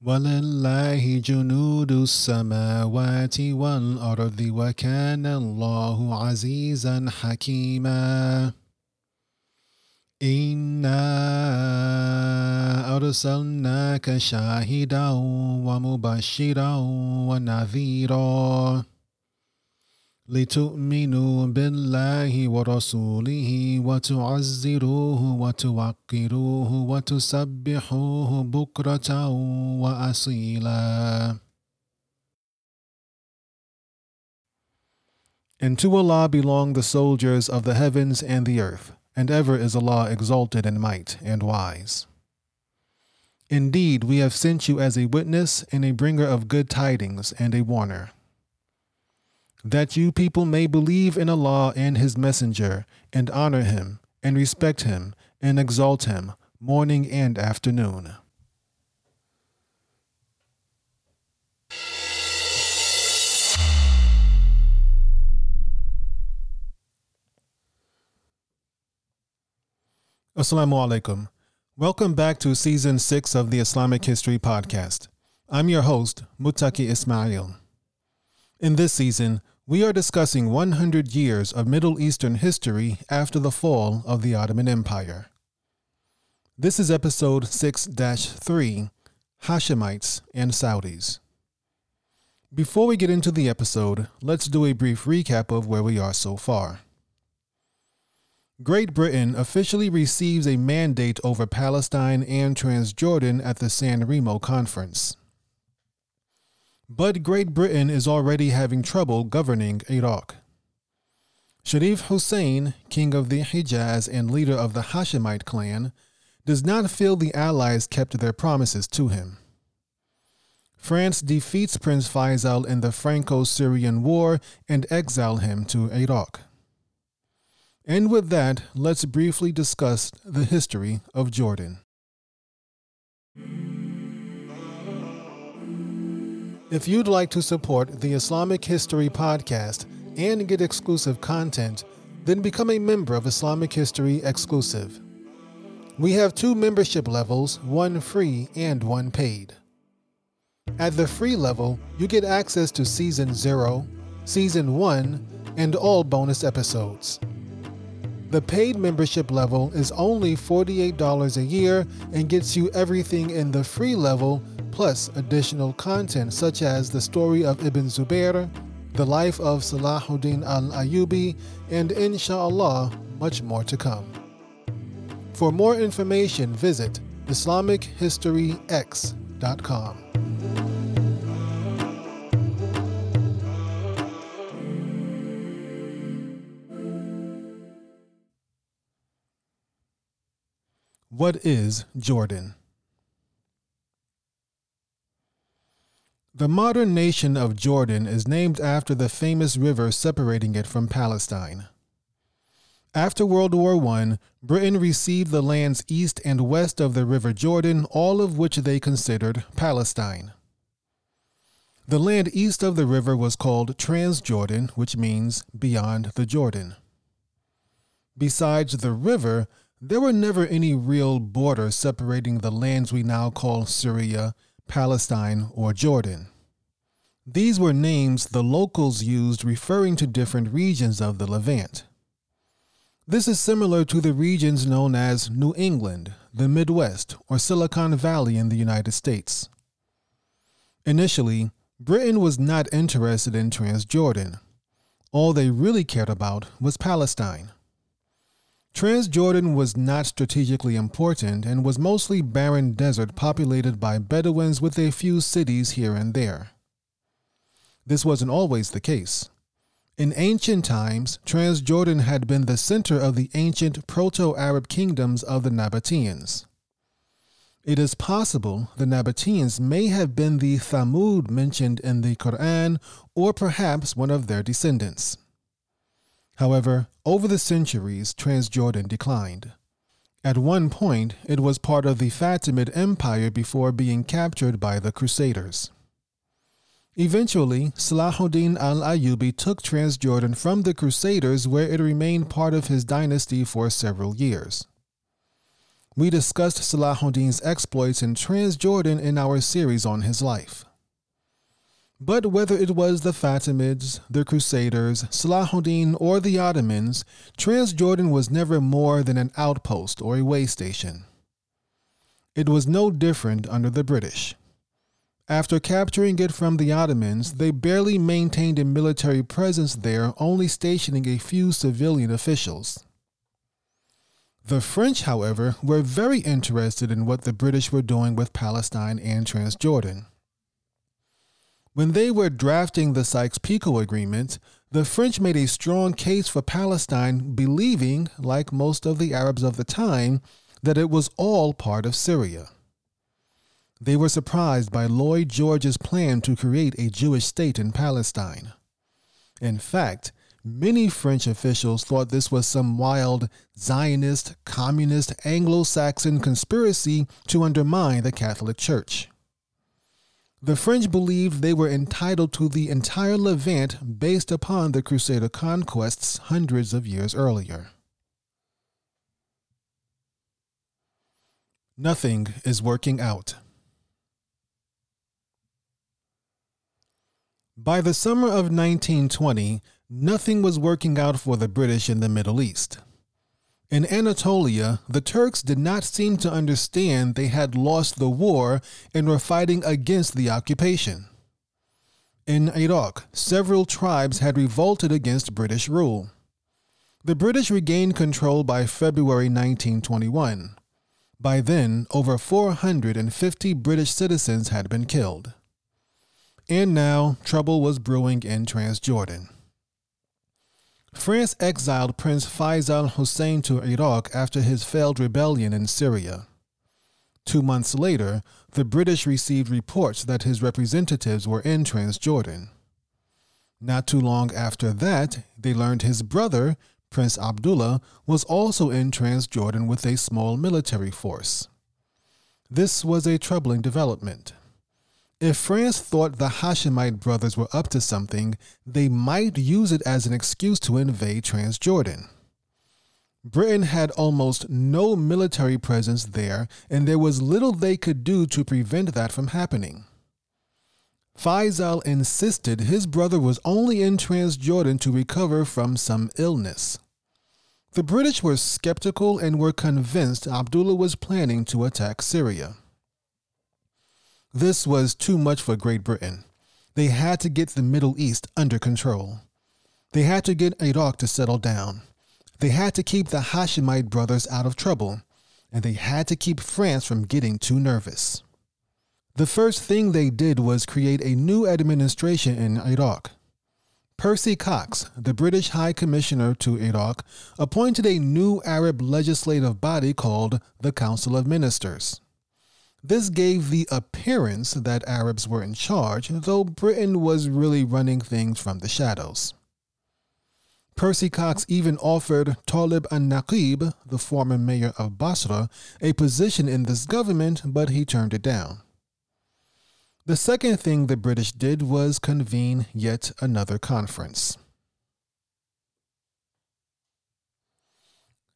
ولله جنود السماوات والأرض وكان الله عزيزا حكيما. إنا أرسلناك شاهدا ومبشرا ونذيرا. لتؤمنوا بالله ورسوله وتعزروه وتوقروه وتسبحوه بكرة وأصيلا And to Allah belong the soldiers of the heavens and the earth, and ever is Allah exalted in might and wise. Indeed, we have sent you as a witness and a bringer of good tidings and a warner that you people may believe in Allah and His Messenger, and honor Him, and respect Him, and exalt Him, morning and afternoon. Assalamu alaikum. Welcome back to season six of the Islamic History Podcast. I'm your host, Mutaki Ismail. In this season, we are discussing 100 years of Middle Eastern history after the fall of the Ottoman Empire. This is episode 6 3 Hashemites and Saudis. Before we get into the episode, let's do a brief recap of where we are so far. Great Britain officially receives a mandate over Palestine and Transjordan at the San Remo Conference. But Great Britain is already having trouble governing Iraq. Sharif Hussein, king of the Hijaz and leader of the Hashemite clan, does not feel the Allies kept their promises to him. France defeats Prince Faisal in the Franco Syrian War and exile him to Iraq. And with that, let's briefly discuss the history of Jordan. If you'd like to support the Islamic History Podcast and get exclusive content, then become a member of Islamic History Exclusive. We have two membership levels, one free and one paid. At the free level, you get access to Season 0, Season 1, and all bonus episodes. The paid membership level is only $48 a year and gets you everything in the free level plus additional content such as the story of Ibn Zubair, the life of Salahuddin al Ayyubi, and inshallah, much more to come. For more information, visit IslamicHistoryX.com. What is Jordan? The modern nation of Jordan is named after the famous river separating it from Palestine. After World War I, Britain received the lands east and west of the River Jordan, all of which they considered Palestine. The land east of the river was called Transjordan, which means beyond the Jordan. Besides the river, there were never any real borders separating the lands we now call Syria, Palestine, or Jordan. These were names the locals used referring to different regions of the Levant. This is similar to the regions known as New England, the Midwest, or Silicon Valley in the United States. Initially, Britain was not interested in Transjordan. All they really cared about was Palestine. Transjordan was not strategically important and was mostly barren desert populated by Bedouins with a few cities here and there. This wasn't always the case. In ancient times, Transjordan had been the center of the ancient Proto Arab kingdoms of the Nabateans. It is possible the Nabateans may have been the Thamud mentioned in the Quran or perhaps one of their descendants. However, over the centuries, Transjordan declined. At one point, it was part of the Fatimid Empire before being captured by the Crusaders. Eventually, Salahuddin al Ayyubi took Transjordan from the Crusaders, where it remained part of his dynasty for several years. we discussed Salahuddin's exploits in Transjordan in our series on his life. But whether it was the Fatimids, the Crusaders, Salahuddin, or the Ottomans, Transjordan was never more than an outpost or a way station. It was no different under the British. After capturing it from the Ottomans, they barely maintained a military presence there, only stationing a few civilian officials. The French, however, were very interested in what the British were doing with Palestine and Transjordan. When they were drafting the Sykes Picot Agreement, the French made a strong case for Palestine, believing, like most of the Arabs of the time, that it was all part of Syria. They were surprised by Lloyd George's plan to create a Jewish state in Palestine. In fact, many French officials thought this was some wild Zionist, communist, Anglo Saxon conspiracy to undermine the Catholic Church. The French believed they were entitled to the entire Levant based upon the Crusader conquests hundreds of years earlier. Nothing is working out. By the summer of 1920, nothing was working out for the British in the Middle East. In Anatolia, the Turks did not seem to understand they had lost the war and were fighting against the occupation. In Iraq, several tribes had revolted against British rule. The British regained control by February 1921. By then, over 450 British citizens had been killed. And now, trouble was brewing in Transjordan. France exiled Prince Faisal Hussein to Iraq after his failed rebellion in Syria. Two months later, the British received reports that his representatives were in Transjordan. Not too long after that, they learned his brother, Prince Abdullah, was also in Transjordan with a small military force. This was a troubling development. If France thought the Hashemite brothers were up to something, they might use it as an excuse to invade Transjordan. Britain had almost no military presence there, and there was little they could do to prevent that from happening. Faisal insisted his brother was only in Transjordan to recover from some illness. The British were skeptical and were convinced Abdullah was planning to attack Syria. This was too much for Great Britain. They had to get the Middle East under control. They had to get Iraq to settle down. They had to keep the Hashemite brothers out of trouble. And they had to keep France from getting too nervous. The first thing they did was create a new administration in Iraq. Percy Cox, the British High Commissioner to Iraq, appointed a new Arab legislative body called the Council of Ministers. This gave the appearance that Arabs were in charge, though Britain was really running things from the shadows. Percy Cox even offered Talib an Naqib, the former mayor of Basra, a position in this government, but he turned it down. The second thing the British did was convene yet another conference.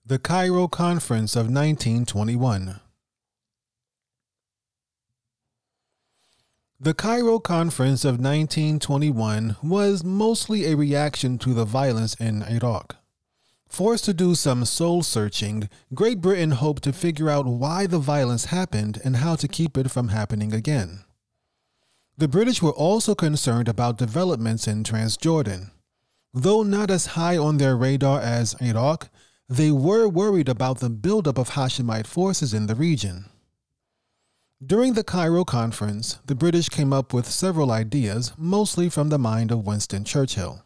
The Cairo Conference of 1921. The Cairo Conference of 1921 was mostly a reaction to the violence in Iraq. Forced to do some soul searching, Great Britain hoped to figure out why the violence happened and how to keep it from happening again. The British were also concerned about developments in Transjordan. Though not as high on their radar as Iraq, they were worried about the buildup of Hashemite forces in the region. During the Cairo conference, the British came up with several ideas, mostly from the mind of Winston Churchill.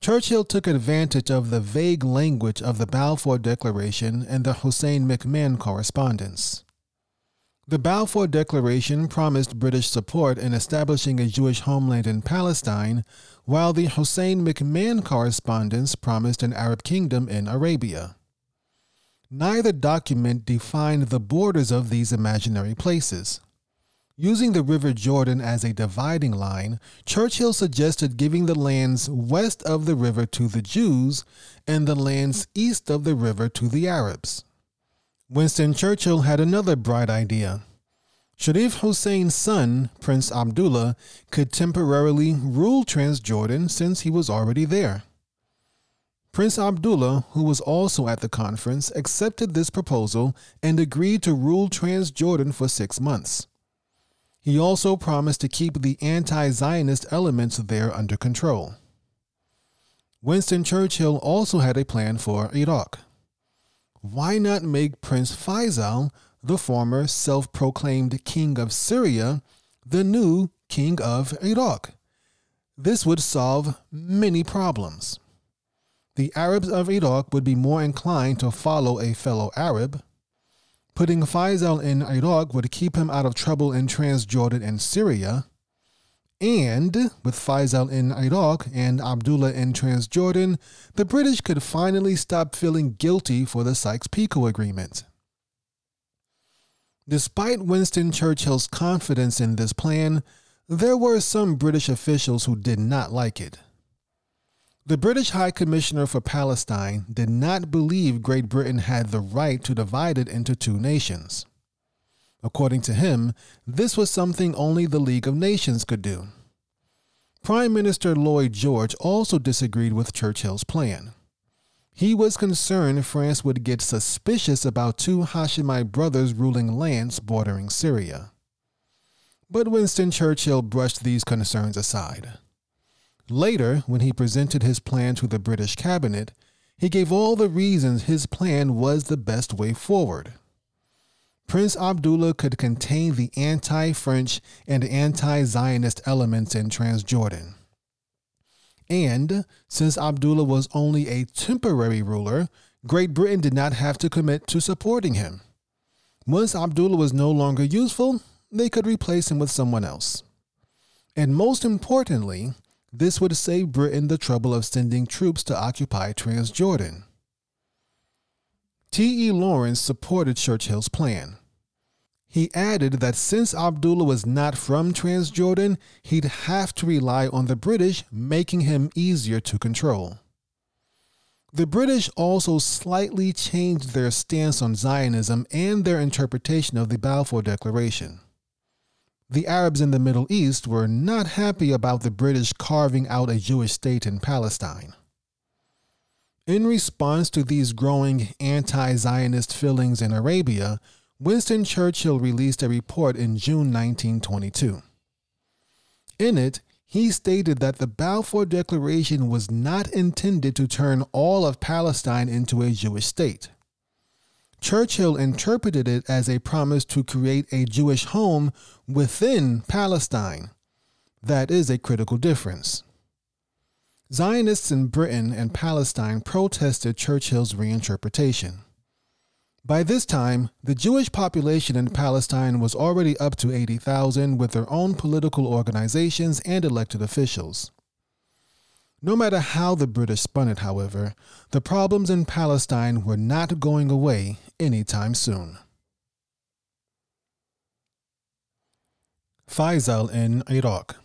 Churchill took advantage of the vague language of the Balfour Declaration and the Hussein McMahon correspondence. The Balfour Declaration promised British support in establishing a Jewish homeland in Palestine, while the Hussein McMahon correspondence promised an Arab kingdom in Arabia. Neither document defined the borders of these imaginary places. Using the River Jordan as a dividing line, Churchill suggested giving the lands west of the river to the Jews and the lands east of the river to the Arabs. Winston Churchill had another bright idea. Sharif Hussein's son, Prince Abdullah, could temporarily rule Transjordan since he was already there. Prince Abdullah, who was also at the conference, accepted this proposal and agreed to rule Transjordan for six months. He also promised to keep the anti Zionist elements there under control. Winston Churchill also had a plan for Iraq why not make Prince Faisal, the former self proclaimed king of Syria, the new king of Iraq? This would solve many problems. The Arabs of Iraq would be more inclined to follow a fellow Arab. Putting Faisal in Iraq would keep him out of trouble in Transjordan and Syria. And with Faisal in Iraq and Abdullah in Transjordan, the British could finally stop feeling guilty for the Sykes Picot Agreement. Despite Winston Churchill's confidence in this plan, there were some British officials who did not like it. The British High Commissioner for Palestine did not believe Great Britain had the right to divide it into two nations. According to him, this was something only the League of Nations could do. Prime Minister Lloyd George also disagreed with Churchill's plan. He was concerned France would get suspicious about two Hashemite brothers ruling lands bordering Syria. But Winston Churchill brushed these concerns aside. Later, when he presented his plan to the British cabinet, he gave all the reasons his plan was the best way forward. Prince Abdullah could contain the anti French and anti Zionist elements in Transjordan. And since Abdullah was only a temporary ruler, Great Britain did not have to commit to supporting him. Once Abdullah was no longer useful, they could replace him with someone else. And most importantly, this would save Britain the trouble of sending troops to occupy Transjordan. T. E. Lawrence supported Churchill's plan. He added that since Abdullah was not from Transjordan, he'd have to rely on the British, making him easier to control. The British also slightly changed their stance on Zionism and their interpretation of the Balfour Declaration. The Arabs in the Middle East were not happy about the British carving out a Jewish state in Palestine. In response to these growing anti Zionist feelings in Arabia, Winston Churchill released a report in June 1922. In it, he stated that the Balfour Declaration was not intended to turn all of Palestine into a Jewish state. Churchill interpreted it as a promise to create a Jewish home within Palestine. That is a critical difference. Zionists in Britain and Palestine protested Churchill's reinterpretation. By this time, the Jewish population in Palestine was already up to 80,000 with their own political organizations and elected officials. No matter how the British spun it, however, the problems in Palestine were not going away anytime soon. Faisal in Iraq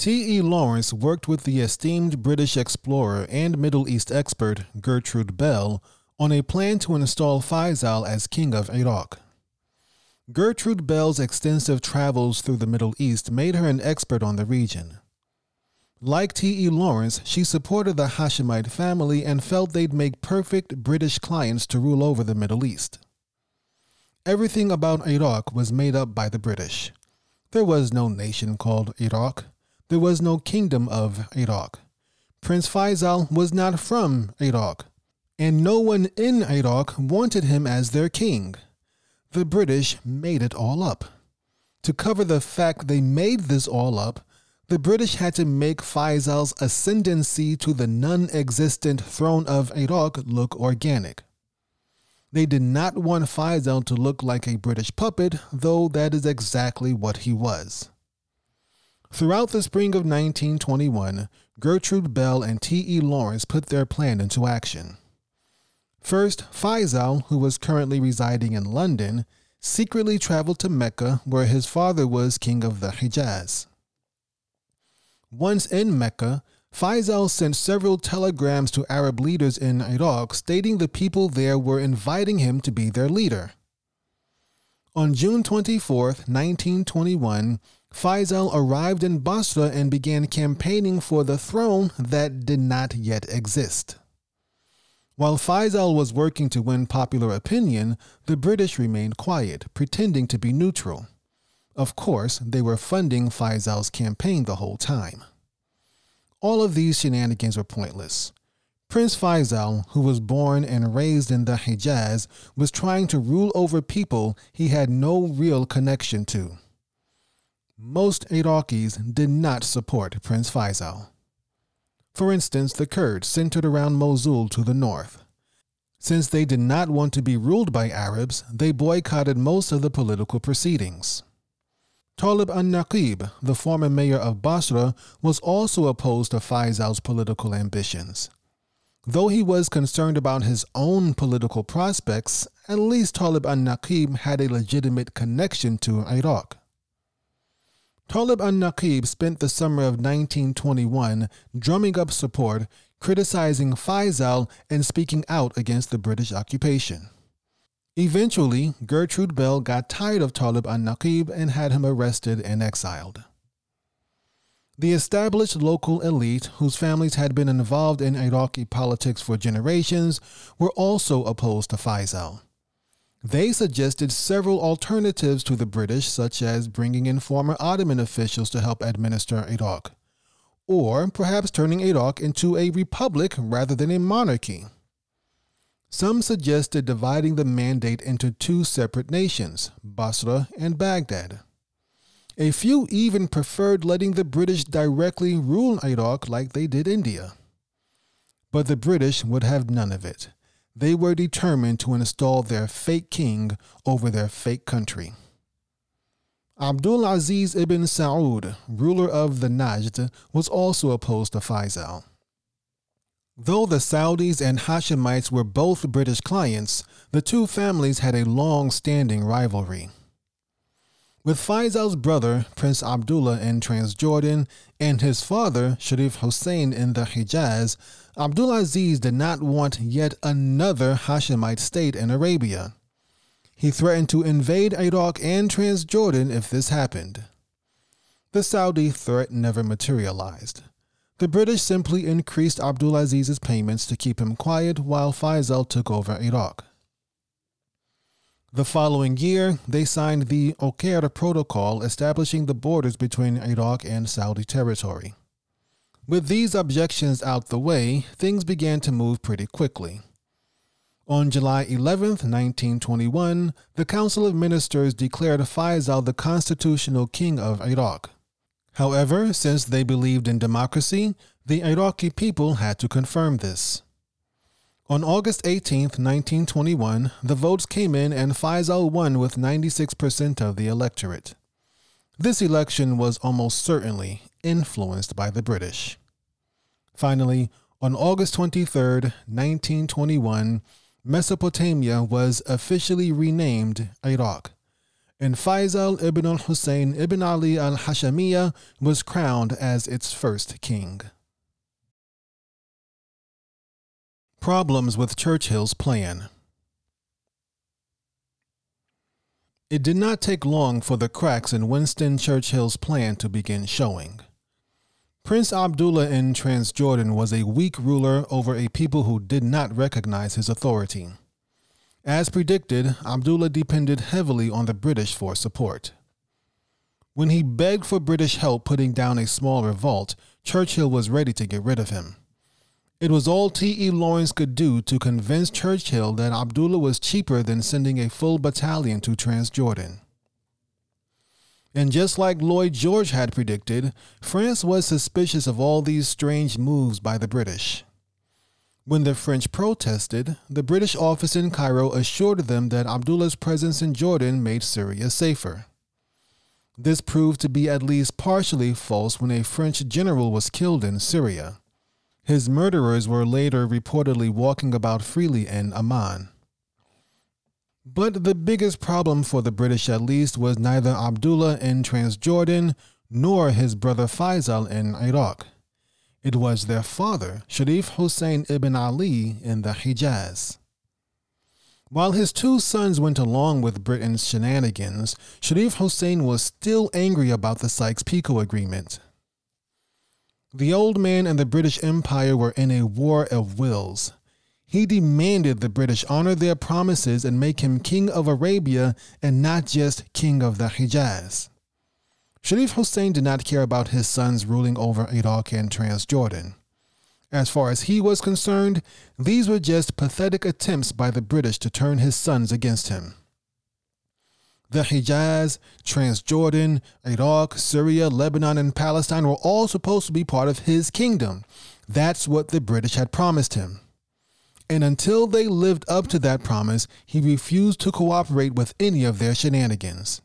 T. E. Lawrence worked with the esteemed British explorer and Middle East expert Gertrude Bell on a plan to install Faisal as king of Iraq. Gertrude Bell's extensive travels through the Middle East made her an expert on the region. Like T. E. Lawrence, she supported the Hashemite family and felt they'd make perfect British clients to rule over the Middle East. Everything about Iraq was made up by the British. There was no nation called Iraq there was no kingdom of Iraq. Prince Faisal was not from Iraq, and no one in Iraq wanted him as their king. The British made it all up. To cover the fact they made this all up, the British had to make Faisal's ascendancy to the non existent throne of Iraq look organic. They did not want Faisal to look like a British puppet, though that is exactly what he was. Throughout the spring of 1921, Gertrude Bell and T.E. Lawrence put their plan into action. First, Faisal, who was currently residing in London, secretly traveled to Mecca, where his father was king of the Hijaz. Once in Mecca, Faisal sent several telegrams to Arab leaders in Iraq stating the people there were inviting him to be their leader. On June 24, 1921, Faisal arrived in Basra and began campaigning for the throne that did not yet exist. While Faisal was working to win popular opinion, the British remained quiet, pretending to be neutral. Of course, they were funding Faisal's campaign the whole time. All of these shenanigans were pointless. Prince Faisal, who was born and raised in the Hijaz, was trying to rule over people he had no real connection to. Most Iraqis did not support Prince Faisal. For instance, the Kurds centered around Mosul to the north. Since they did not want to be ruled by Arabs, they boycotted most of the political proceedings. Talib an-Naqib, the former mayor of Basra, was also opposed to Faisal's political ambitions. Though he was concerned about his own political prospects, at least Talib an-Naqib had a legitimate connection to Iraq. Talib an-Naqib spent the summer of 1921 drumming up support, criticizing Faisal, and speaking out against the British occupation. Eventually, Gertrude Bell got tired of Talib an-Naqib and had him arrested and exiled. The established local elite, whose families had been involved in Iraqi politics for generations, were also opposed to Faisal. They suggested several alternatives to the British, such as bringing in former Ottoman officials to help administer Iraq, or perhaps turning Iraq into a republic rather than a monarchy. Some suggested dividing the mandate into two separate nations, Basra and Baghdad. A few even preferred letting the British directly rule Iraq like they did India. But the British would have none of it. They were determined to install their fake king over their fake country. Abdul Aziz ibn Saud, ruler of the Najd, was also opposed to Faisal. Though the Saudis and Hashemites were both British clients, the two families had a long standing rivalry. With Faisal's brother, Prince Abdullah in Transjordan, and his father, Sharif Hussein in the Hijaz, Abdulaziz did not want yet another Hashemite state in Arabia. He threatened to invade Iraq and Transjordan if this happened. The Saudi threat never materialized. The British simply increased Abdulaziz's payments to keep him quiet while Faisal took over Iraq. The following year, they signed the Uqair Protocol establishing the borders between Iraq and Saudi territory. With these objections out the way, things began to move pretty quickly. On July 11, 1921, the Council of Ministers declared Faisal the constitutional king of Iraq. However, since they believed in democracy, the Iraqi people had to confirm this. On August 18, 1921, the votes came in and Faisal won with 96% of the electorate. This election was almost certainly influenced by the British. Finally, on August 23, 1921, Mesopotamia was officially renamed Iraq and Faisal ibn al-Hussein ibn Ali al-Hashamiya was crowned as its first king. Problems with Churchill's plan. It did not take long for the cracks in Winston Churchill's plan to begin showing. Prince Abdullah in Transjordan was a weak ruler over a people who did not recognize his authority. As predicted, Abdullah depended heavily on the British for support. When he begged for British help putting down a small revolt, Churchill was ready to get rid of him. It was all T.E. Lawrence could do to convince Churchill that Abdullah was cheaper than sending a full battalion to Transjordan. And just like Lloyd George had predicted, France was suspicious of all these strange moves by the British. When the French protested, the British office in Cairo assured them that Abdullah's presence in Jordan made Syria safer. This proved to be at least partially false when a French general was killed in Syria. His murderers were later reportedly walking about freely in Amman. But the biggest problem for the British, at least, was neither Abdullah in Transjordan nor his brother Faisal in Iraq. it was their father, Sharif Hussein ibn Ali, in the Hijaz. While his two sons went along with Britain's shenanigans, Sharif Hussein was still angry about the Sykes-Picot Agreement. The old man and the British Empire were in a war of wills. He demanded the British honor their promises and make him king of Arabia and not just king of the Hijaz. Sharif Hussein did not care about his sons ruling over Iraq and Transjordan. As far as he was concerned, these were just pathetic attempts by the British to turn his sons against him. The Hijaz, Transjordan, Iraq, Syria, Lebanon, and Palestine were all supposed to be part of his kingdom. That's what the British had promised him. And until they lived up to that promise, he refused to cooperate with any of their shenanigans.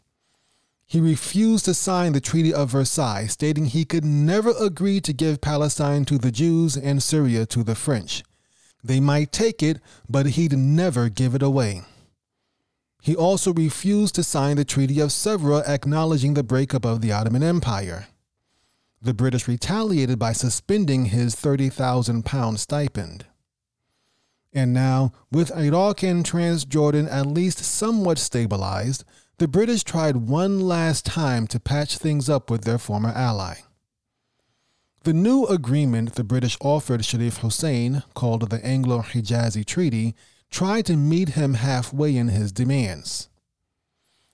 He refused to sign the Treaty of Versailles, stating he could never agree to give Palestine to the Jews and Syria to the French. They might take it, but he'd never give it away. He also refused to sign the Treaty of Sevres, acknowledging the breakup of the Ottoman Empire. The British retaliated by suspending his 30,000 pound stipend. And now, with Iraq and Transjordan at least somewhat stabilized, the British tried one last time to patch things up with their former ally. The new agreement the British offered Sharif Hussein, called the Anglo Hijazi Treaty, tried to meet him halfway in his demands.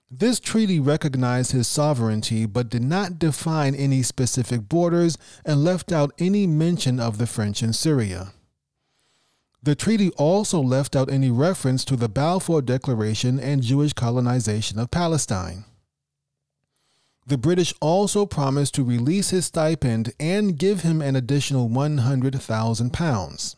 This treaty recognized his sovereignty but did not define any specific borders and left out any mention of the French in Syria. The treaty also left out any reference to the Balfour Declaration and Jewish colonization of Palestine. The British also promised to release his stipend and give him an additional 100,000 pounds.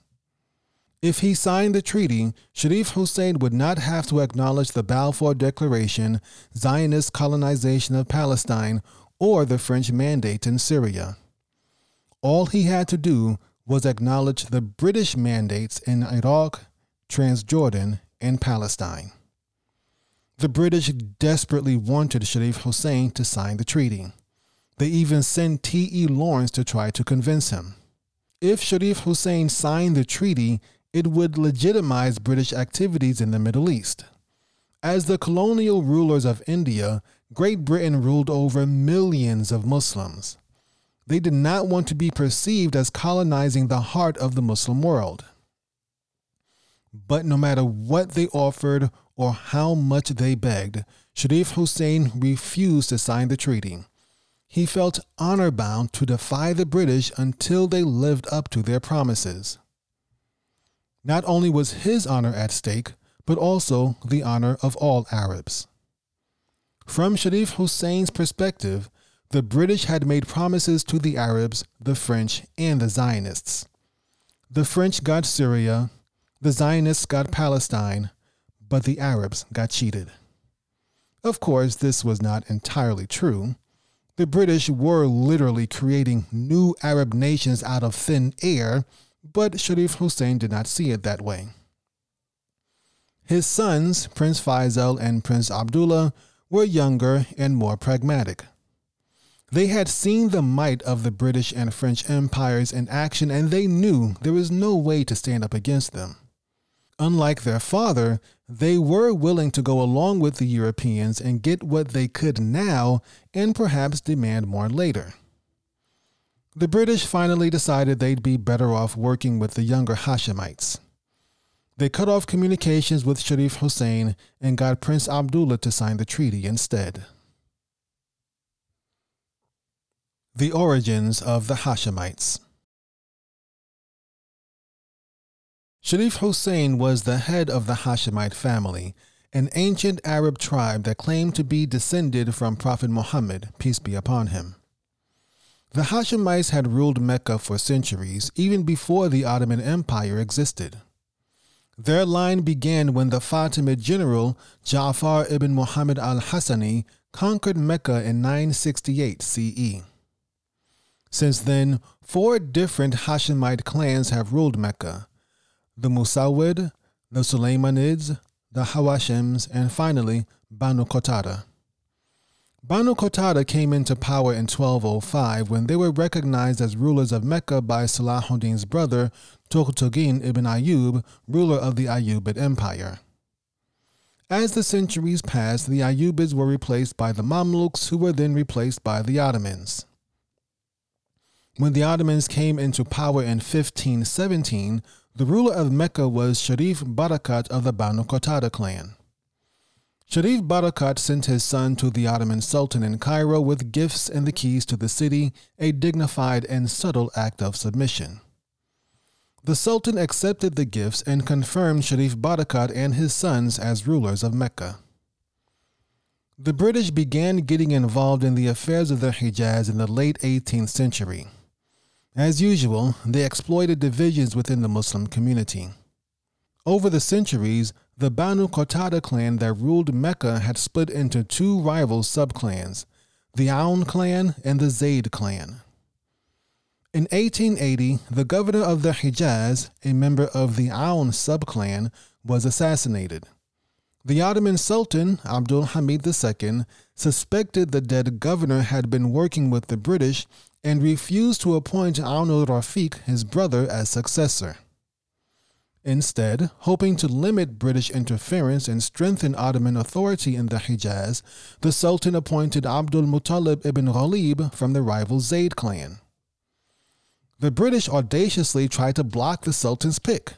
If he signed the treaty, Sharif Hussein would not have to acknowledge the Balfour Declaration, Zionist colonization of Palestine, or the French mandate in Syria. All he had to do was acknowledge the British mandates in Iraq, Transjordan, and Palestine. The British desperately wanted Sharif Hussein to sign the treaty. They even sent T.E. Lawrence to try to convince him. If Sharif Hussein signed the treaty, it would legitimize British activities in the Middle East. As the colonial rulers of India, Great Britain ruled over millions of Muslims. They did not want to be perceived as colonizing the heart of the Muslim world. But no matter what they offered or how much they begged, Sharif Hussein refused to sign the treaty. He felt honor bound to defy the British until they lived up to their promises. Not only was his honor at stake, but also the honor of all Arabs. From Sharif Hussein's perspective, the British had made promises to the Arabs, the French, and the Zionists. The French got Syria, the Zionists got Palestine, but the Arabs got cheated. Of course, this was not entirely true. The British were literally creating new Arab nations out of thin air, but Sharif Hussein did not see it that way. His sons, Prince Faisal and Prince Abdullah, were younger and more pragmatic. They had seen the might of the British and French empires in action and they knew there was no way to stand up against them. Unlike their father, they were willing to go along with the Europeans and get what they could now and perhaps demand more later. The British finally decided they'd be better off working with the younger Hashemites. They cut off communications with Sharif Hussein and got Prince Abdullah to sign the treaty instead. The origins of the Hashemites. Sharif Hussein was the head of the Hashemite family, an ancient Arab tribe that claimed to be descended from Prophet Muhammad, peace be upon him. The Hashemites had ruled Mecca for centuries, even before the Ottoman Empire existed. Their line began when the Fatimid general Ja'far ibn Muhammad al Hassani conquered Mecca in 968 CE. Since then, four different Hashemite clans have ruled Mecca the Musawid, the Sulaymanids, the Hawashims, and finally Banu Qatada. Banu Qatada came into power in 1205 when they were recognized as rulers of Mecca by Salahuddin's brother, Tughtugin ibn Ayyub, ruler of the Ayyubid Empire. As the centuries passed, the Ayyubids were replaced by the Mamluks, who were then replaced by the Ottomans. When the Ottomans came into power in 1517, the ruler of Mecca was Sharif Barakat of the Banu Qatada clan. Sharif Barakat sent his son to the Ottoman Sultan in Cairo with gifts and the keys to the city, a dignified and subtle act of submission. The Sultan accepted the gifts and confirmed Sharif Barakat and his sons as rulers of Mecca. The British began getting involved in the affairs of the Hijaz in the late 18th century. As usual, they exploited divisions within the Muslim community. Over the centuries, the Banu Qatada clan that ruled Mecca had split into two rival subclans, the Aun clan and the Zayd clan. In 1880, the governor of the Hijaz, a member of the Aun subclan, was assassinated. The Ottoman Sultan, Abdul Hamid II, suspected the dead governor had been working with the British and refused to appoint Aun al Rafiq, his brother, as successor. Instead, hoping to limit British interference and strengthen Ottoman authority in the Hijaz, the Sultan appointed Abdul Muttalib ibn Ghalib from the rival Zayd clan. The British audaciously tried to block the Sultan's pick.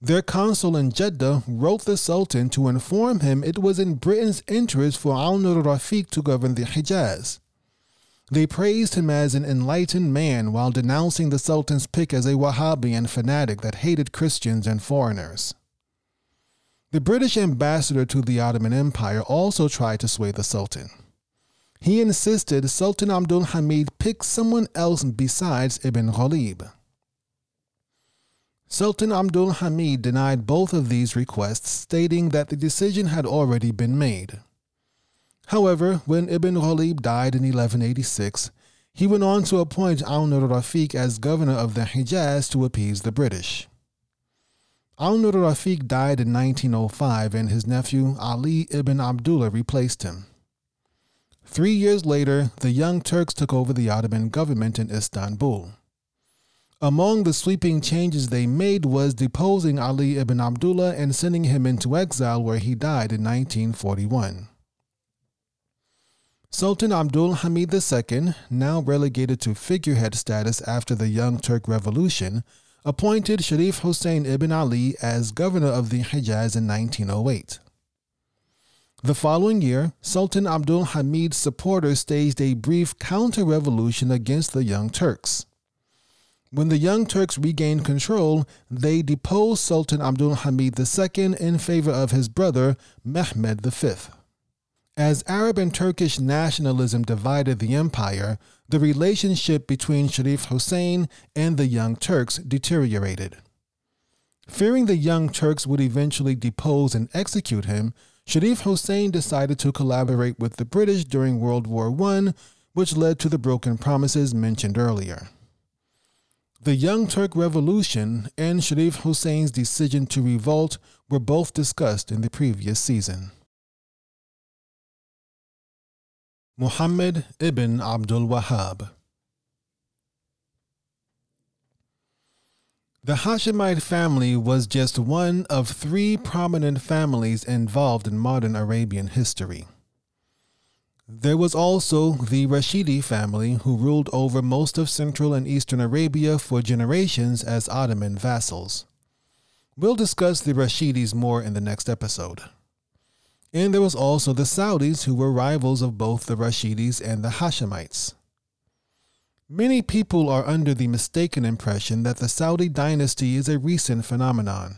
Their consul in Jeddah wrote the Sultan to inform him it was in Britain's interest for Aun al Rafiq to govern the Hijaz. They praised him as an enlightened man while denouncing the Sultan's pick as a Wahhabi and fanatic that hated Christians and foreigners. The British ambassador to the Ottoman Empire also tried to sway the Sultan. He insisted Sultan Abdul Hamid pick someone else besides Ibn Ghalib. Sultan Abdul Hamid denied both of these requests, stating that the decision had already been made. However, when Ibn Ghalib died in 1186, he went on to appoint Aun Rafiq as governor of the Hijaz to appease the British. Aun Rafiq died in 1905 and his nephew Ali ibn Abdullah replaced him. Three years later, the Young Turks took over the Ottoman government in Istanbul. Among the sweeping changes they made was deposing Ali ibn Abdullah and sending him into exile where he died in 1941. Sultan Abdul Hamid II, now relegated to figurehead status after the Young Turk Revolution, appointed Sharif Hussein ibn Ali as governor of the Hijaz in 1908. The following year, Sultan Abdul Hamid's supporters staged a brief counter revolution against the Young Turks. When the Young Turks regained control, they deposed Sultan Abdul Hamid II in favor of his brother Mehmed V. As Arab and Turkish nationalism divided the empire, the relationship between Sharif Hussein and the Young Turks deteriorated. Fearing the Young Turks would eventually depose and execute him, Sharif Hussein decided to collaborate with the British during World War I, which led to the broken promises mentioned earlier. The Young Turk Revolution and Sharif Hussein's decision to revolt were both discussed in the previous season. Muhammad ibn Abdul Wahhab. The Hashemite family was just one of three prominent families involved in modern Arabian history. There was also the Rashidi family, who ruled over most of Central and Eastern Arabia for generations as Ottoman vassals. We'll discuss the Rashidis more in the next episode. And there was also the Saudis, who were rivals of both the Rashidis and the Hashemites. Many people are under the mistaken impression that the Saudi dynasty is a recent phenomenon.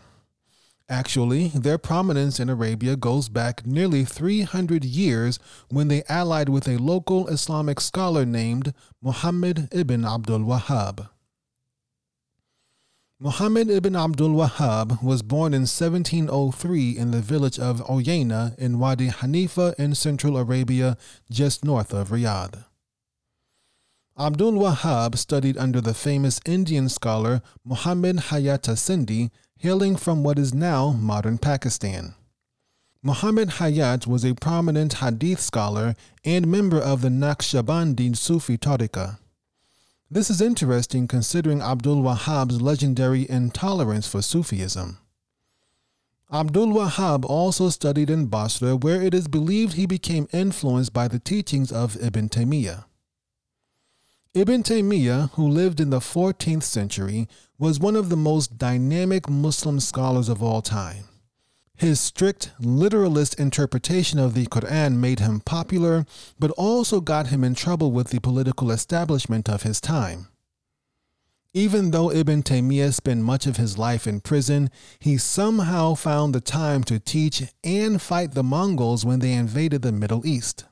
Actually, their prominence in Arabia goes back nearly 300 years when they allied with a local Islamic scholar named Muhammad ibn Abdul Wahhab. Muhammad ibn Abdul Wahhab was born in 1703 in the village of Uyayna in Wadi Hanifa in central Arabia, just north of Riyadh. Abdul Wahhab studied under the famous Indian scholar Muhammad Hayat Sindhi, hailing from what is now modern Pakistan. Muhammad Hayat was a prominent hadith scholar and member of the Naqshbandi Sufi tariqah. This is interesting considering Abdul Wahhab's legendary intolerance for Sufism. Abdul Wahhab also studied in Basra, where it is believed he became influenced by the teachings of Ibn Taymiyyah. Ibn Taymiyyah, who lived in the 14th century, was one of the most dynamic Muslim scholars of all time. His strict literalist interpretation of the Quran made him popular, but also got him in trouble with the political establishment of his time. Even though Ibn Taymiyyah spent much of his life in prison, he somehow found the time to teach and fight the Mongols when they invaded the Middle East.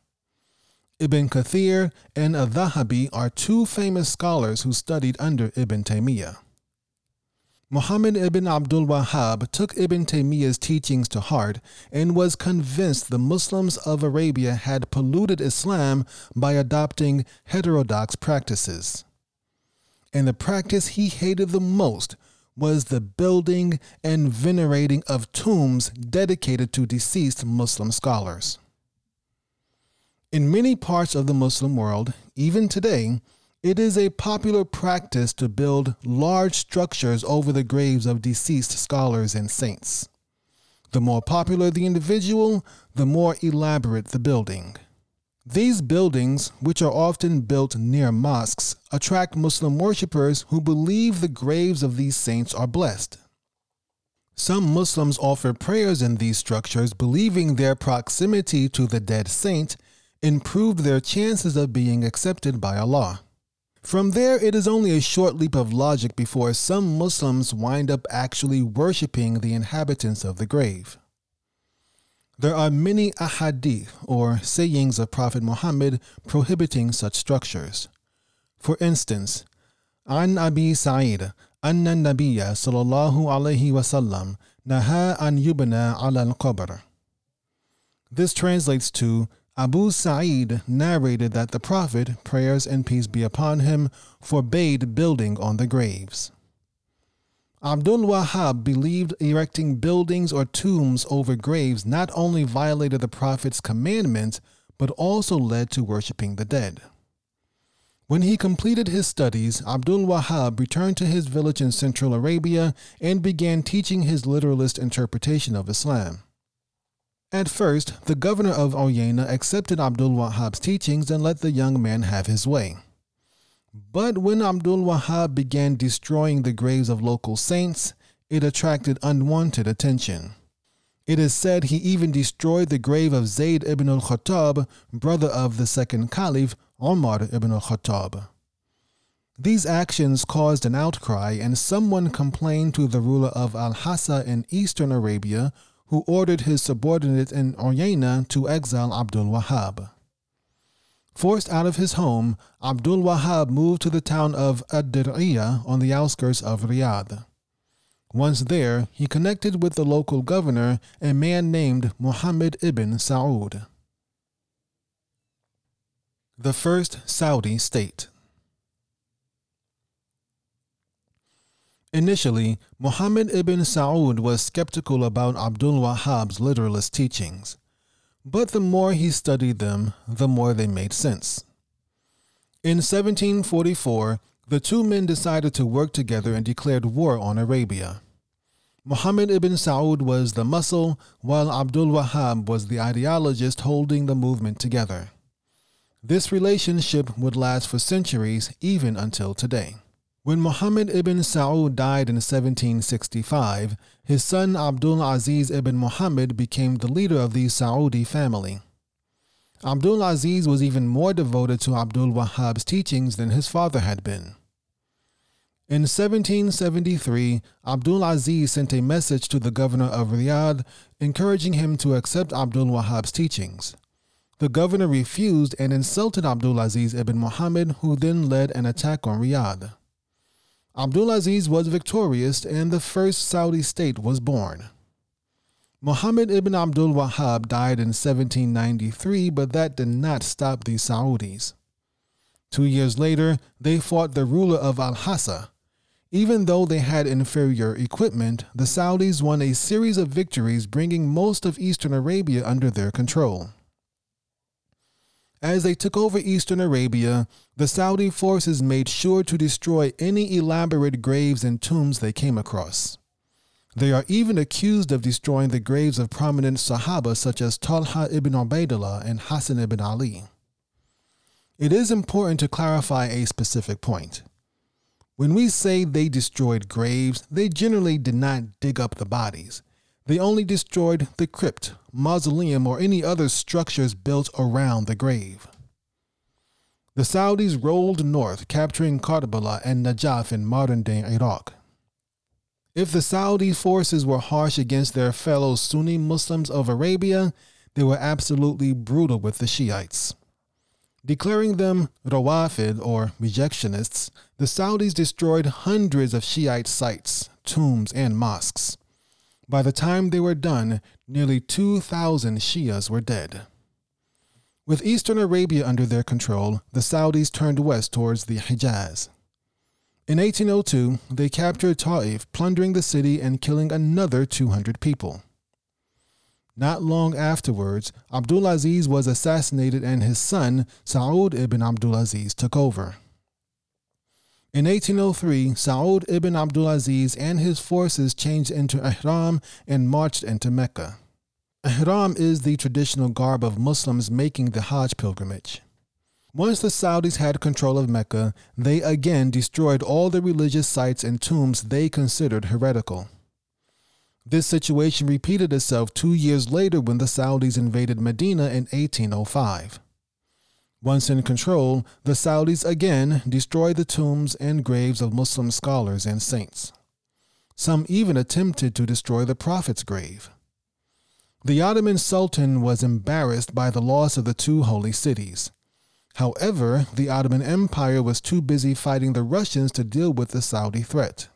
Ibn Kathir and Al-Dhahabi are two famous scholars who studied under Ibn Taymiyyah. Muhammad ibn Abdul Wahhab took Ibn Taymiyyah's teachings to heart and was convinced the Muslims of Arabia had polluted Islam by adopting heterodox practices. And the practice he hated the most was the building and venerating of tombs dedicated to deceased Muslim scholars. In many parts of the Muslim world, even today, it is a popular practice to build large structures over the graves of deceased scholars and saints. The more popular the individual, the more elaborate the building. These buildings, which are often built near mosques, attract Muslim worshippers who believe the graves of these saints are blessed. Some Muslims offer prayers in these structures, believing their proximity to the dead saint improved their chances of being accepted by Allah. From there, it is only a short leap of logic before some Muslims wind up actually worshipping the inhabitants of the grave. There are many ahadith, or sayings of Prophet Muhammad, prohibiting such structures. For instance, An Abi Sa'id, Anna Nabiya sallallahu Alaihi wasallam naha an yubna ala al-qabr. This translates to Abu Sa'id narrated that the Prophet, prayers and peace be upon him, forbade building on the graves. Abdul Wahhab believed erecting buildings or tombs over graves not only violated the Prophet's commandments, but also led to worshipping the dead. When he completed his studies, Abdul Wahhab returned to his village in Central Arabia and began teaching his literalist interpretation of Islam. At first, the governor of Uyayna accepted Abdul Wahhab's teachings and let the young man have his way. But when Abdul Wahhab began destroying the graves of local saints, it attracted unwanted attention. It is said he even destroyed the grave of Zayd ibn al Khattab, brother of the second caliph, Omar ibn al Khattab. These actions caused an outcry, and someone complained to the ruler of Al Hassa in eastern Arabia, who ordered his subordinate in Uyayna to exile Abdul Wahhab. Forced out of his home, Abdul Wahhab moved to the town of Ad-Dir'iyah on the outskirts of Riyadh. Once there, he connected with the local governor, a man named Muhammad ibn Saud. The First Saudi State Initially, Muhammad ibn Saud was skeptical about Abdul Wahhab's literalist teachings, but the more he studied them, the more they made sense. In 1744, the two men decided to work together and declared war on Arabia. Muhammad ibn Saud was the muscle, while Abdul Wahhab was the ideologist holding the movement together. This relationship would last for centuries, even until today. When Muhammad ibn Saud died in 1765, his son Abdul Aziz ibn Muhammad became the leader of the Saudi family. Abdul Aziz was even more devoted to Abdul Wahhab's teachings than his father had been. In 1773, Abdul Aziz sent a message to the governor of Riyadh encouraging him to accept Abdul Wahhab's teachings. The governor refused and insulted Abdul Aziz ibn Muhammad, who then led an attack on Riyadh. Abdulaziz was victorious and the first Saudi state was born. Muhammad ibn Abdul Wahhab died in 1793, but that did not stop the Saudis. Two years later, they fought the ruler of Al Hassa. Even though they had inferior equipment, the Saudis won a series of victories, bringing most of eastern Arabia under their control. As they took over eastern Arabia, the Saudi forces made sure to destroy any elaborate graves and tombs they came across. They are even accused of destroying the graves of prominent Sahaba such as Talha ibn Ubaidullah and Hassan ibn Ali. It is important to clarify a specific point. When we say they destroyed graves, they generally did not dig up the bodies. They only destroyed the crypt, mausoleum, or any other structures built around the grave. The Saudis rolled north, capturing Karbala and Najaf in modern day Iraq. If the Saudi forces were harsh against their fellow Sunni Muslims of Arabia, they were absolutely brutal with the Shiites. Declaring them Rawafid or rejectionists, the Saudis destroyed hundreds of Shiite sites, tombs, and mosques. By the time they were done, nearly 2,000 Shias were dead. With eastern Arabia under their control, the Saudis turned west towards the Hijaz. In 1802, they captured Ta'if, plundering the city and killing another 200 people. Not long afterwards, Abdulaziz was assassinated and his son, Saud ibn Abdulaziz, took over. In 1803, Saud ibn Abdulaziz and his forces changed into ihram and marched into Mecca. Ihram is the traditional garb of Muslims making the Hajj pilgrimage. Once the Saudis had control of Mecca, they again destroyed all the religious sites and tombs they considered heretical. This situation repeated itself two years later when the Saudis invaded Medina in 1805. Once in control, the Saudis again destroyed the tombs and graves of Muslim scholars and saints. Some even attempted to destroy the Prophet's grave. The Ottoman Sultan was embarrassed by the loss of the two holy cities. However, the Ottoman Empire was too busy fighting the Russians to deal with the Saudi threat.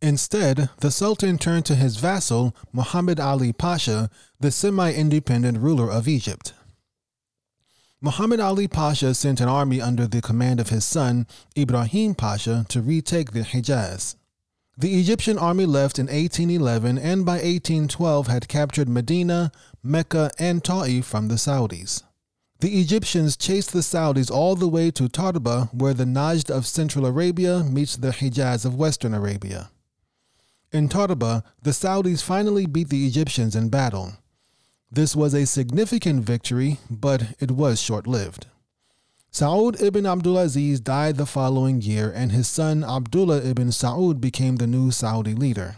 Instead, the Sultan turned to his vassal, Muhammad Ali Pasha, the semi independent ruler of Egypt. Muhammad Ali Pasha sent an army under the command of his son, Ibrahim Pasha, to retake the Hijaz. The Egyptian army left in 1811 and by 1812 had captured Medina, Mecca, and Ta'if from the Saudis. The Egyptians chased the Saudis all the way to Tarba, where the Najd of Central Arabia meets the Hijaz of Western Arabia. In Tarba, the Saudis finally beat the Egyptians in battle. This was a significant victory, but it was short lived. Saud ibn Abdulaziz died the following year, and his son Abdullah ibn Saud became the new Saudi leader.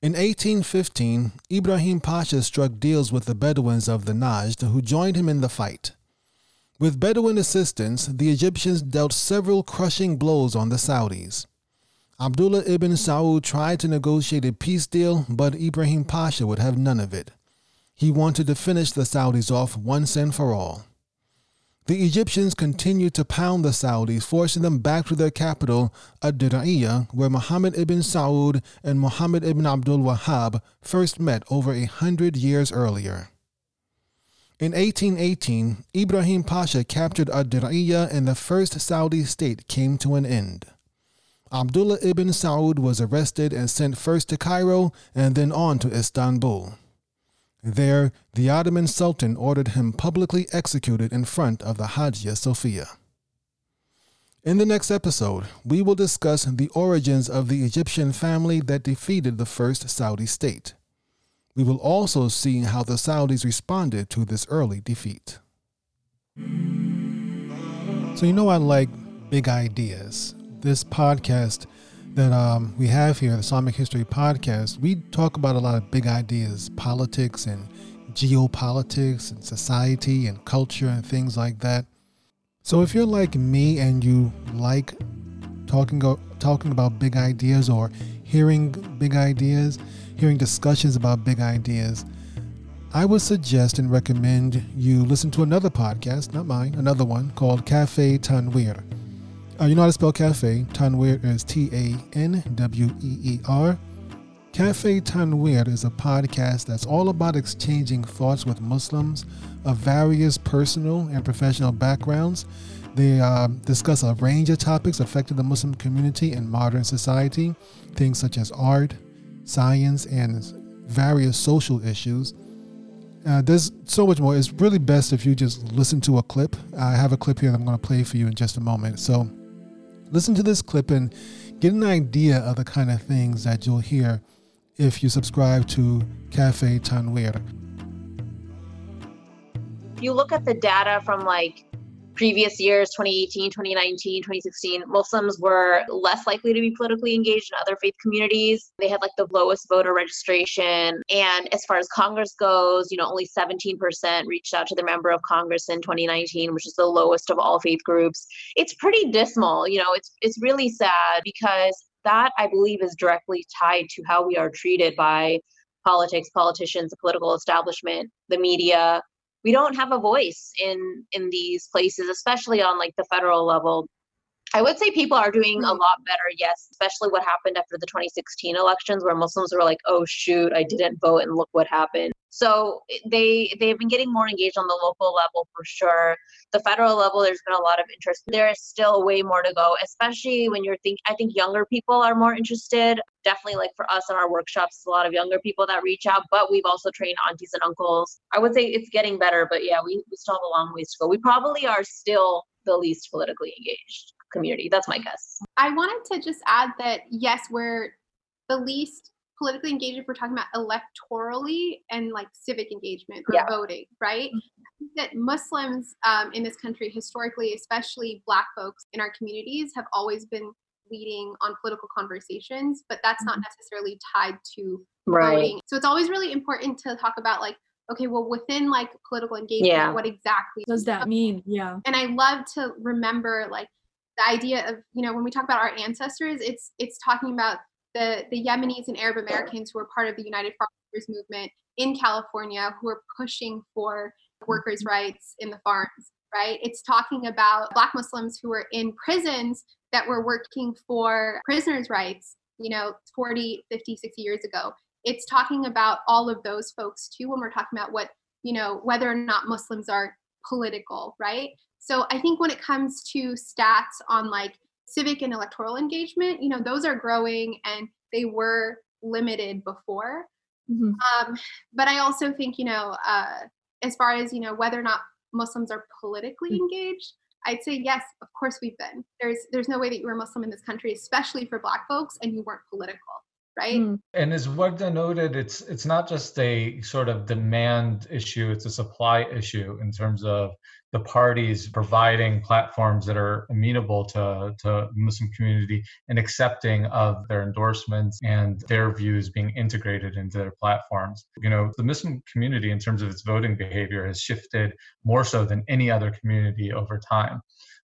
In 1815, Ibrahim Pasha struck deals with the Bedouins of the Najd, who joined him in the fight. With Bedouin assistance, the Egyptians dealt several crushing blows on the Saudis. Abdullah ibn Saud tried to negotiate a peace deal, but Ibrahim Pasha would have none of it. He wanted to finish the Saudis off once and for all. The Egyptians continued to pound the Saudis, forcing them back to their capital, Ad-Dir'iyah, where Muhammad ibn Saud and Muhammad ibn Abdul Wahhab first met over a hundred years earlier. In 1818, Ibrahim Pasha captured Ad-Dir'iyah and the first Saudi state came to an end. Abdullah ibn Saud was arrested and sent first to Cairo and then on to Istanbul. There, the Ottoman Sultan ordered him publicly executed in front of the Hagia Sophia. In the next episode, we will discuss the origins of the Egyptian family that defeated the first Saudi state. We will also see how the Saudis responded to this early defeat. So, you know, I like big ideas. This podcast that um, we have here, the Islamic History Podcast, we talk about a lot of big ideas, politics and geopolitics and society and culture and things like that. So if you're like me and you like talking talking about big ideas or hearing big ideas, hearing discussions about big ideas, I would suggest and recommend you listen to another podcast, not mine, another one called Cafe Tanweer. Uh, you know how to spell cafe. Tanweer is T A N W E E R. Cafe Tanweer is a podcast that's all about exchanging thoughts with Muslims of various personal and professional backgrounds. They uh, discuss a range of topics affecting the Muslim community in modern society, things such as art, science, and various social issues. Uh, there's so much more. It's really best if you just listen to a clip. I have a clip here that I'm going to play for you in just a moment. So, listen to this clip and get an idea of the kind of things that you'll hear if you subscribe to Cafe Tanweer. You look at the data from like previous years 2018 2019 2016 muslims were less likely to be politically engaged in other faith communities. They had like the lowest voter registration. And as far as congress goes you know only 17% reached out to their member of congress in 2019 which is the lowest of all faith groups. It's pretty dismal you know it's it's really sad because that i believe is directly tied to how we are treated by politics politicians the political establishment the media we don't have a voice in in these places especially on like the federal level I would say people are doing a mm-hmm. lot better, yes, especially what happened after the 2016 elections where Muslims were like, "Oh shoot, I didn't vote and look what happened." So they they've been getting more engaged on the local level for sure. The federal level there's been a lot of interest. There is still way more to go, especially when you're think I think younger people are more interested. Definitely like for us in our workshops, a lot of younger people that reach out, but we've also trained aunties and uncles. I would say it's getting better, but yeah, we, we still have a long ways to go. We probably are still the least politically engaged community. That's my guess. I wanted to just add that yes, we're the least politically engaged if we're talking about electorally and like civic engagement or yeah. voting, right? Mm-hmm. That Muslims um, in this country, historically, especially Black folks in our communities, have always been leading on political conversations, but that's not mm-hmm. necessarily tied to right. voting. So it's always really important to talk about like okay, well, within like political engagement, yeah. what exactly does that mean? Yeah. And I love to remember like the idea of, you know, when we talk about our ancestors, it's it's talking about the the Yemenis and Arab Americans who were part of the United Farmers Movement in California who were pushing for workers' mm-hmm. rights in the farms, right? It's talking about Black Muslims who were in prisons that were working for prisoners' rights, you know, 40, 50, 60 years ago it's talking about all of those folks too when we're talking about what you know whether or not muslims are political right so i think when it comes to stats on like civic and electoral engagement you know those are growing and they were limited before mm-hmm. um, but i also think you know uh, as far as you know whether or not muslims are politically mm-hmm. engaged i'd say yes of course we've been there's there's no way that you were muslim in this country especially for black folks and you weren't political right? Mm. and as Warda noted it's it's not just a sort of demand issue it's a supply issue in terms of the parties providing platforms that are amenable to to muslim community and accepting of their endorsements and their views being integrated into their platforms. You know the muslim community in terms of its voting behavior has shifted more so than any other community over time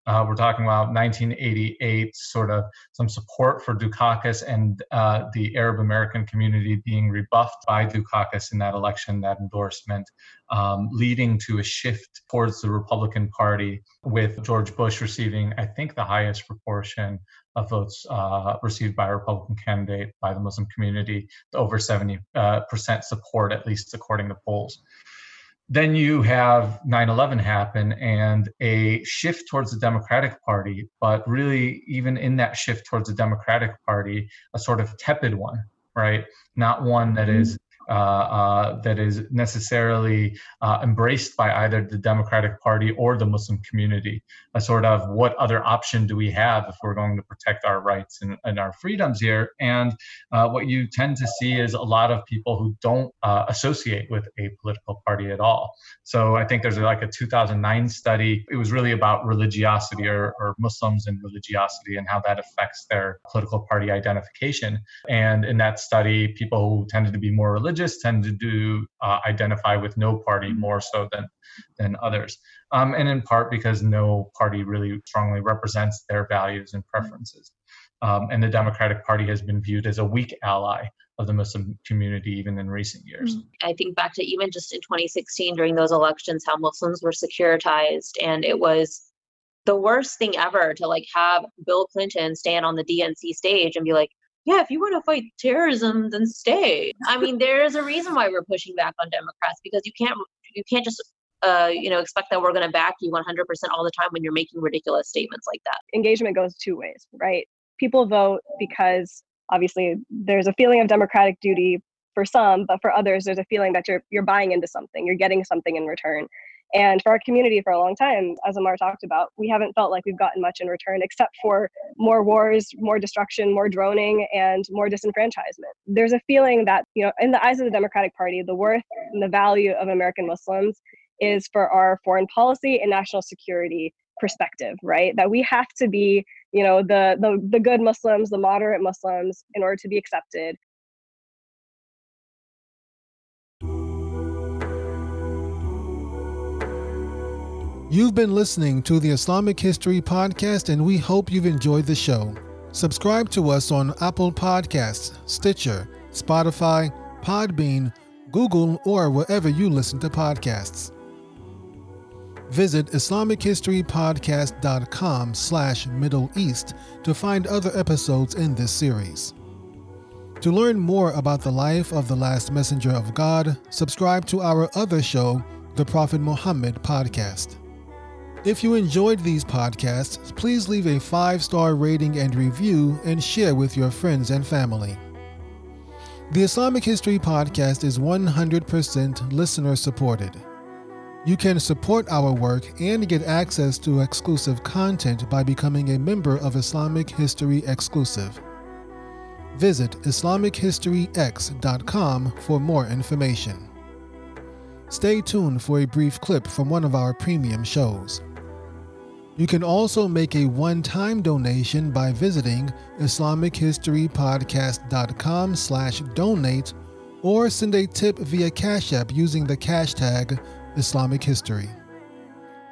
uh, we're talking about 1988, sort of some support for Dukakis and uh, the Arab American community being rebuffed by Dukakis in that election, that endorsement, um, leading to a shift towards the Republican Party, with George Bush receiving, I think, the highest proportion of votes uh, received by a Republican candidate by the Muslim community, over 70% uh, support, at least according to polls then you have 9-11 happen and a shift towards the democratic party but really even in that shift towards the democratic party a sort of tepid one right not one that is mm-hmm. Uh, that is necessarily uh, embraced by either the Democratic Party or the Muslim community. A sort of what other option do we have if we're going to protect our rights and, and our freedoms here? And uh, what you tend to see is a lot of people who don't uh, associate with a political party at all. So I think there's like a 2009 study. It was really about religiosity or, or Muslims and religiosity and how that affects their political party identification. And in that study, people who tended to be more religious religious tend to do uh, identify with no party mm-hmm. more so than than others, um, and in part because no party really strongly represents their values and mm-hmm. preferences. Um, and the Democratic Party has been viewed as a weak ally of the Muslim community even in recent years. Mm-hmm. I think back to even just in 2016 during those elections, how Muslims were securitized, and it was the worst thing ever to like have Bill Clinton stand on the DNC stage and be like, yeah, if you want to fight terrorism, then stay. I mean, there is a reason why we're pushing back on Democrats because you can't you can't just uh, you know, expect that we're going to back you 100% all the time when you're making ridiculous statements like that. Engagement goes two ways, right? People vote because obviously there's a feeling of democratic duty for some, but for others, there's a feeling that you're you're buying into something, you're getting something in return. And for our community for a long time, as Amar talked about, we haven't felt like we've gotten much in return except for more wars, more destruction, more droning, and more disenfranchisement. There's a feeling that, you know, in the eyes of the Democratic Party, the worth and the value of American Muslims is for our foreign policy and national security perspective, right? That we have to be, you know, the the the good Muslims, the moderate Muslims in order to be accepted. You've been listening to the Islamic History Podcast, and we hope you've enjoyed the show. Subscribe to us on Apple Podcasts, Stitcher, Spotify, Podbean, Google, or wherever you listen to podcasts. Visit IslamicHistoryPodcast.com slash Middle East to find other episodes in this series. To learn more about the life of the last messenger of God, subscribe to our other show, the Prophet Muhammad Podcast. If you enjoyed these podcasts, please leave a five star rating and review and share with your friends and family. The Islamic History Podcast is 100% listener supported. You can support our work and get access to exclusive content by becoming a member of Islamic History Exclusive. Visit IslamicHistoryX.com for more information. Stay tuned for a brief clip from one of our premium shows. You can also make a one-time donation by visiting IslamicHistoryPodcast.com slash donate or send a tip via Cash App using the cash tag Islamic History.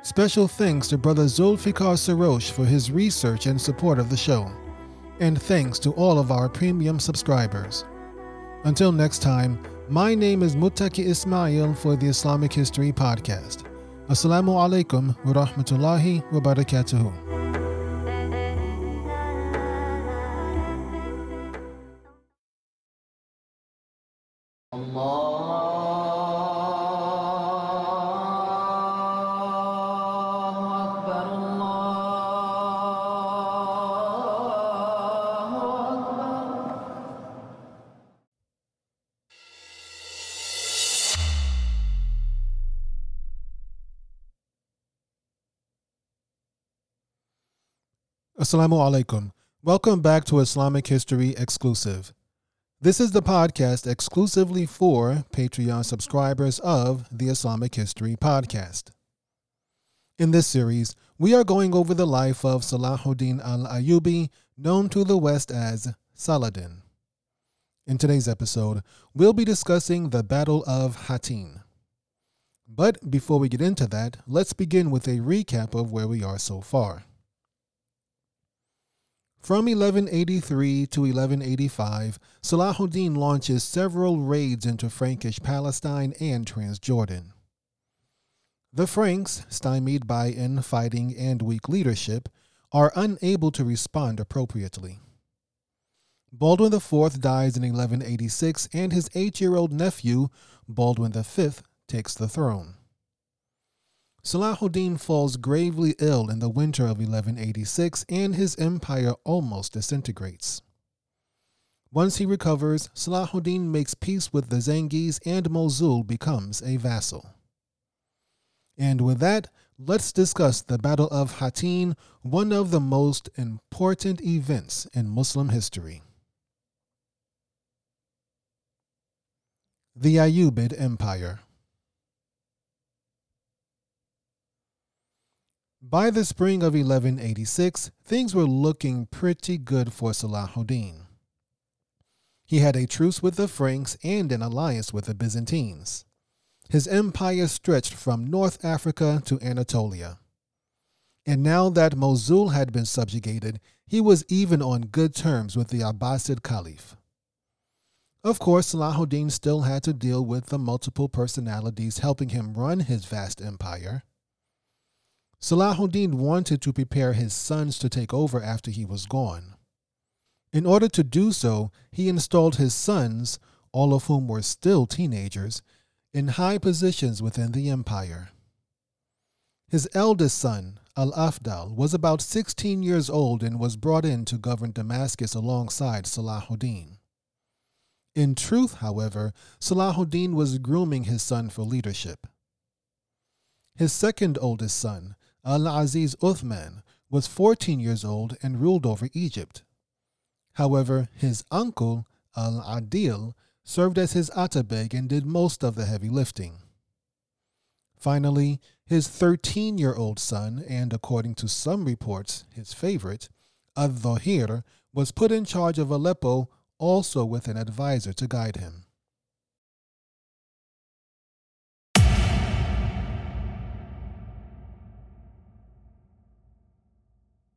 Special thanks to Brother Zulfikar Sarosh for his research and support of the show. And thanks to all of our premium subscribers. Until next time, my name is Mutaki Ismail for the Islamic History Podcast. السلام عليكم ورحمة الله وبركاته. الله Assalamu alaikum. Welcome back to Islamic History Exclusive. This is the podcast exclusively for Patreon subscribers of the Islamic History Podcast. In this series, we are going over the life of Salahuddin al Ayyubi, known to the West as Saladin. In today's episode, we'll be discussing the Battle of Hattin. But before we get into that, let's begin with a recap of where we are so far. From 1183 to 1185, Salahuddin launches several raids into Frankish Palestine and Transjordan. The Franks, stymied by infighting and weak leadership, are unable to respond appropriately. Baldwin IV dies in 1186, and his eight year old nephew, Baldwin V, takes the throne. Salahuddin falls gravely ill in the winter of 1186 and his empire almost disintegrates. Once he recovers, Salahuddin makes peace with the Zengis and Mosul becomes a vassal. And with that, let's discuss the Battle of Hattin, one of the most important events in Muslim history. The Ayyubid Empire. By the spring of 1186, things were looking pretty good for Salahuddin. He had a truce with the Franks and an alliance with the Byzantines. His empire stretched from North Africa to Anatolia. And now that Mosul had been subjugated, he was even on good terms with the Abbasid Caliph. Of course, Salahuddin still had to deal with the multiple personalities helping him run his vast empire. Salahuddin wanted to prepare his sons to take over after he was gone. In order to do so, he installed his sons, all of whom were still teenagers, in high positions within the empire. His eldest son, Al Afdal, was about 16 years old and was brought in to govern Damascus alongside Salahuddin. In truth, however, Salahuddin was grooming his son for leadership. His second oldest son, Al Aziz Uthman, was 14 years old and ruled over Egypt. However, his uncle, Al Adil, served as his atabeg and did most of the heavy lifting. Finally, his 13 year old son, and according to some reports, his favorite, Ad Dhahir, was put in charge of Aleppo also with an advisor to guide him.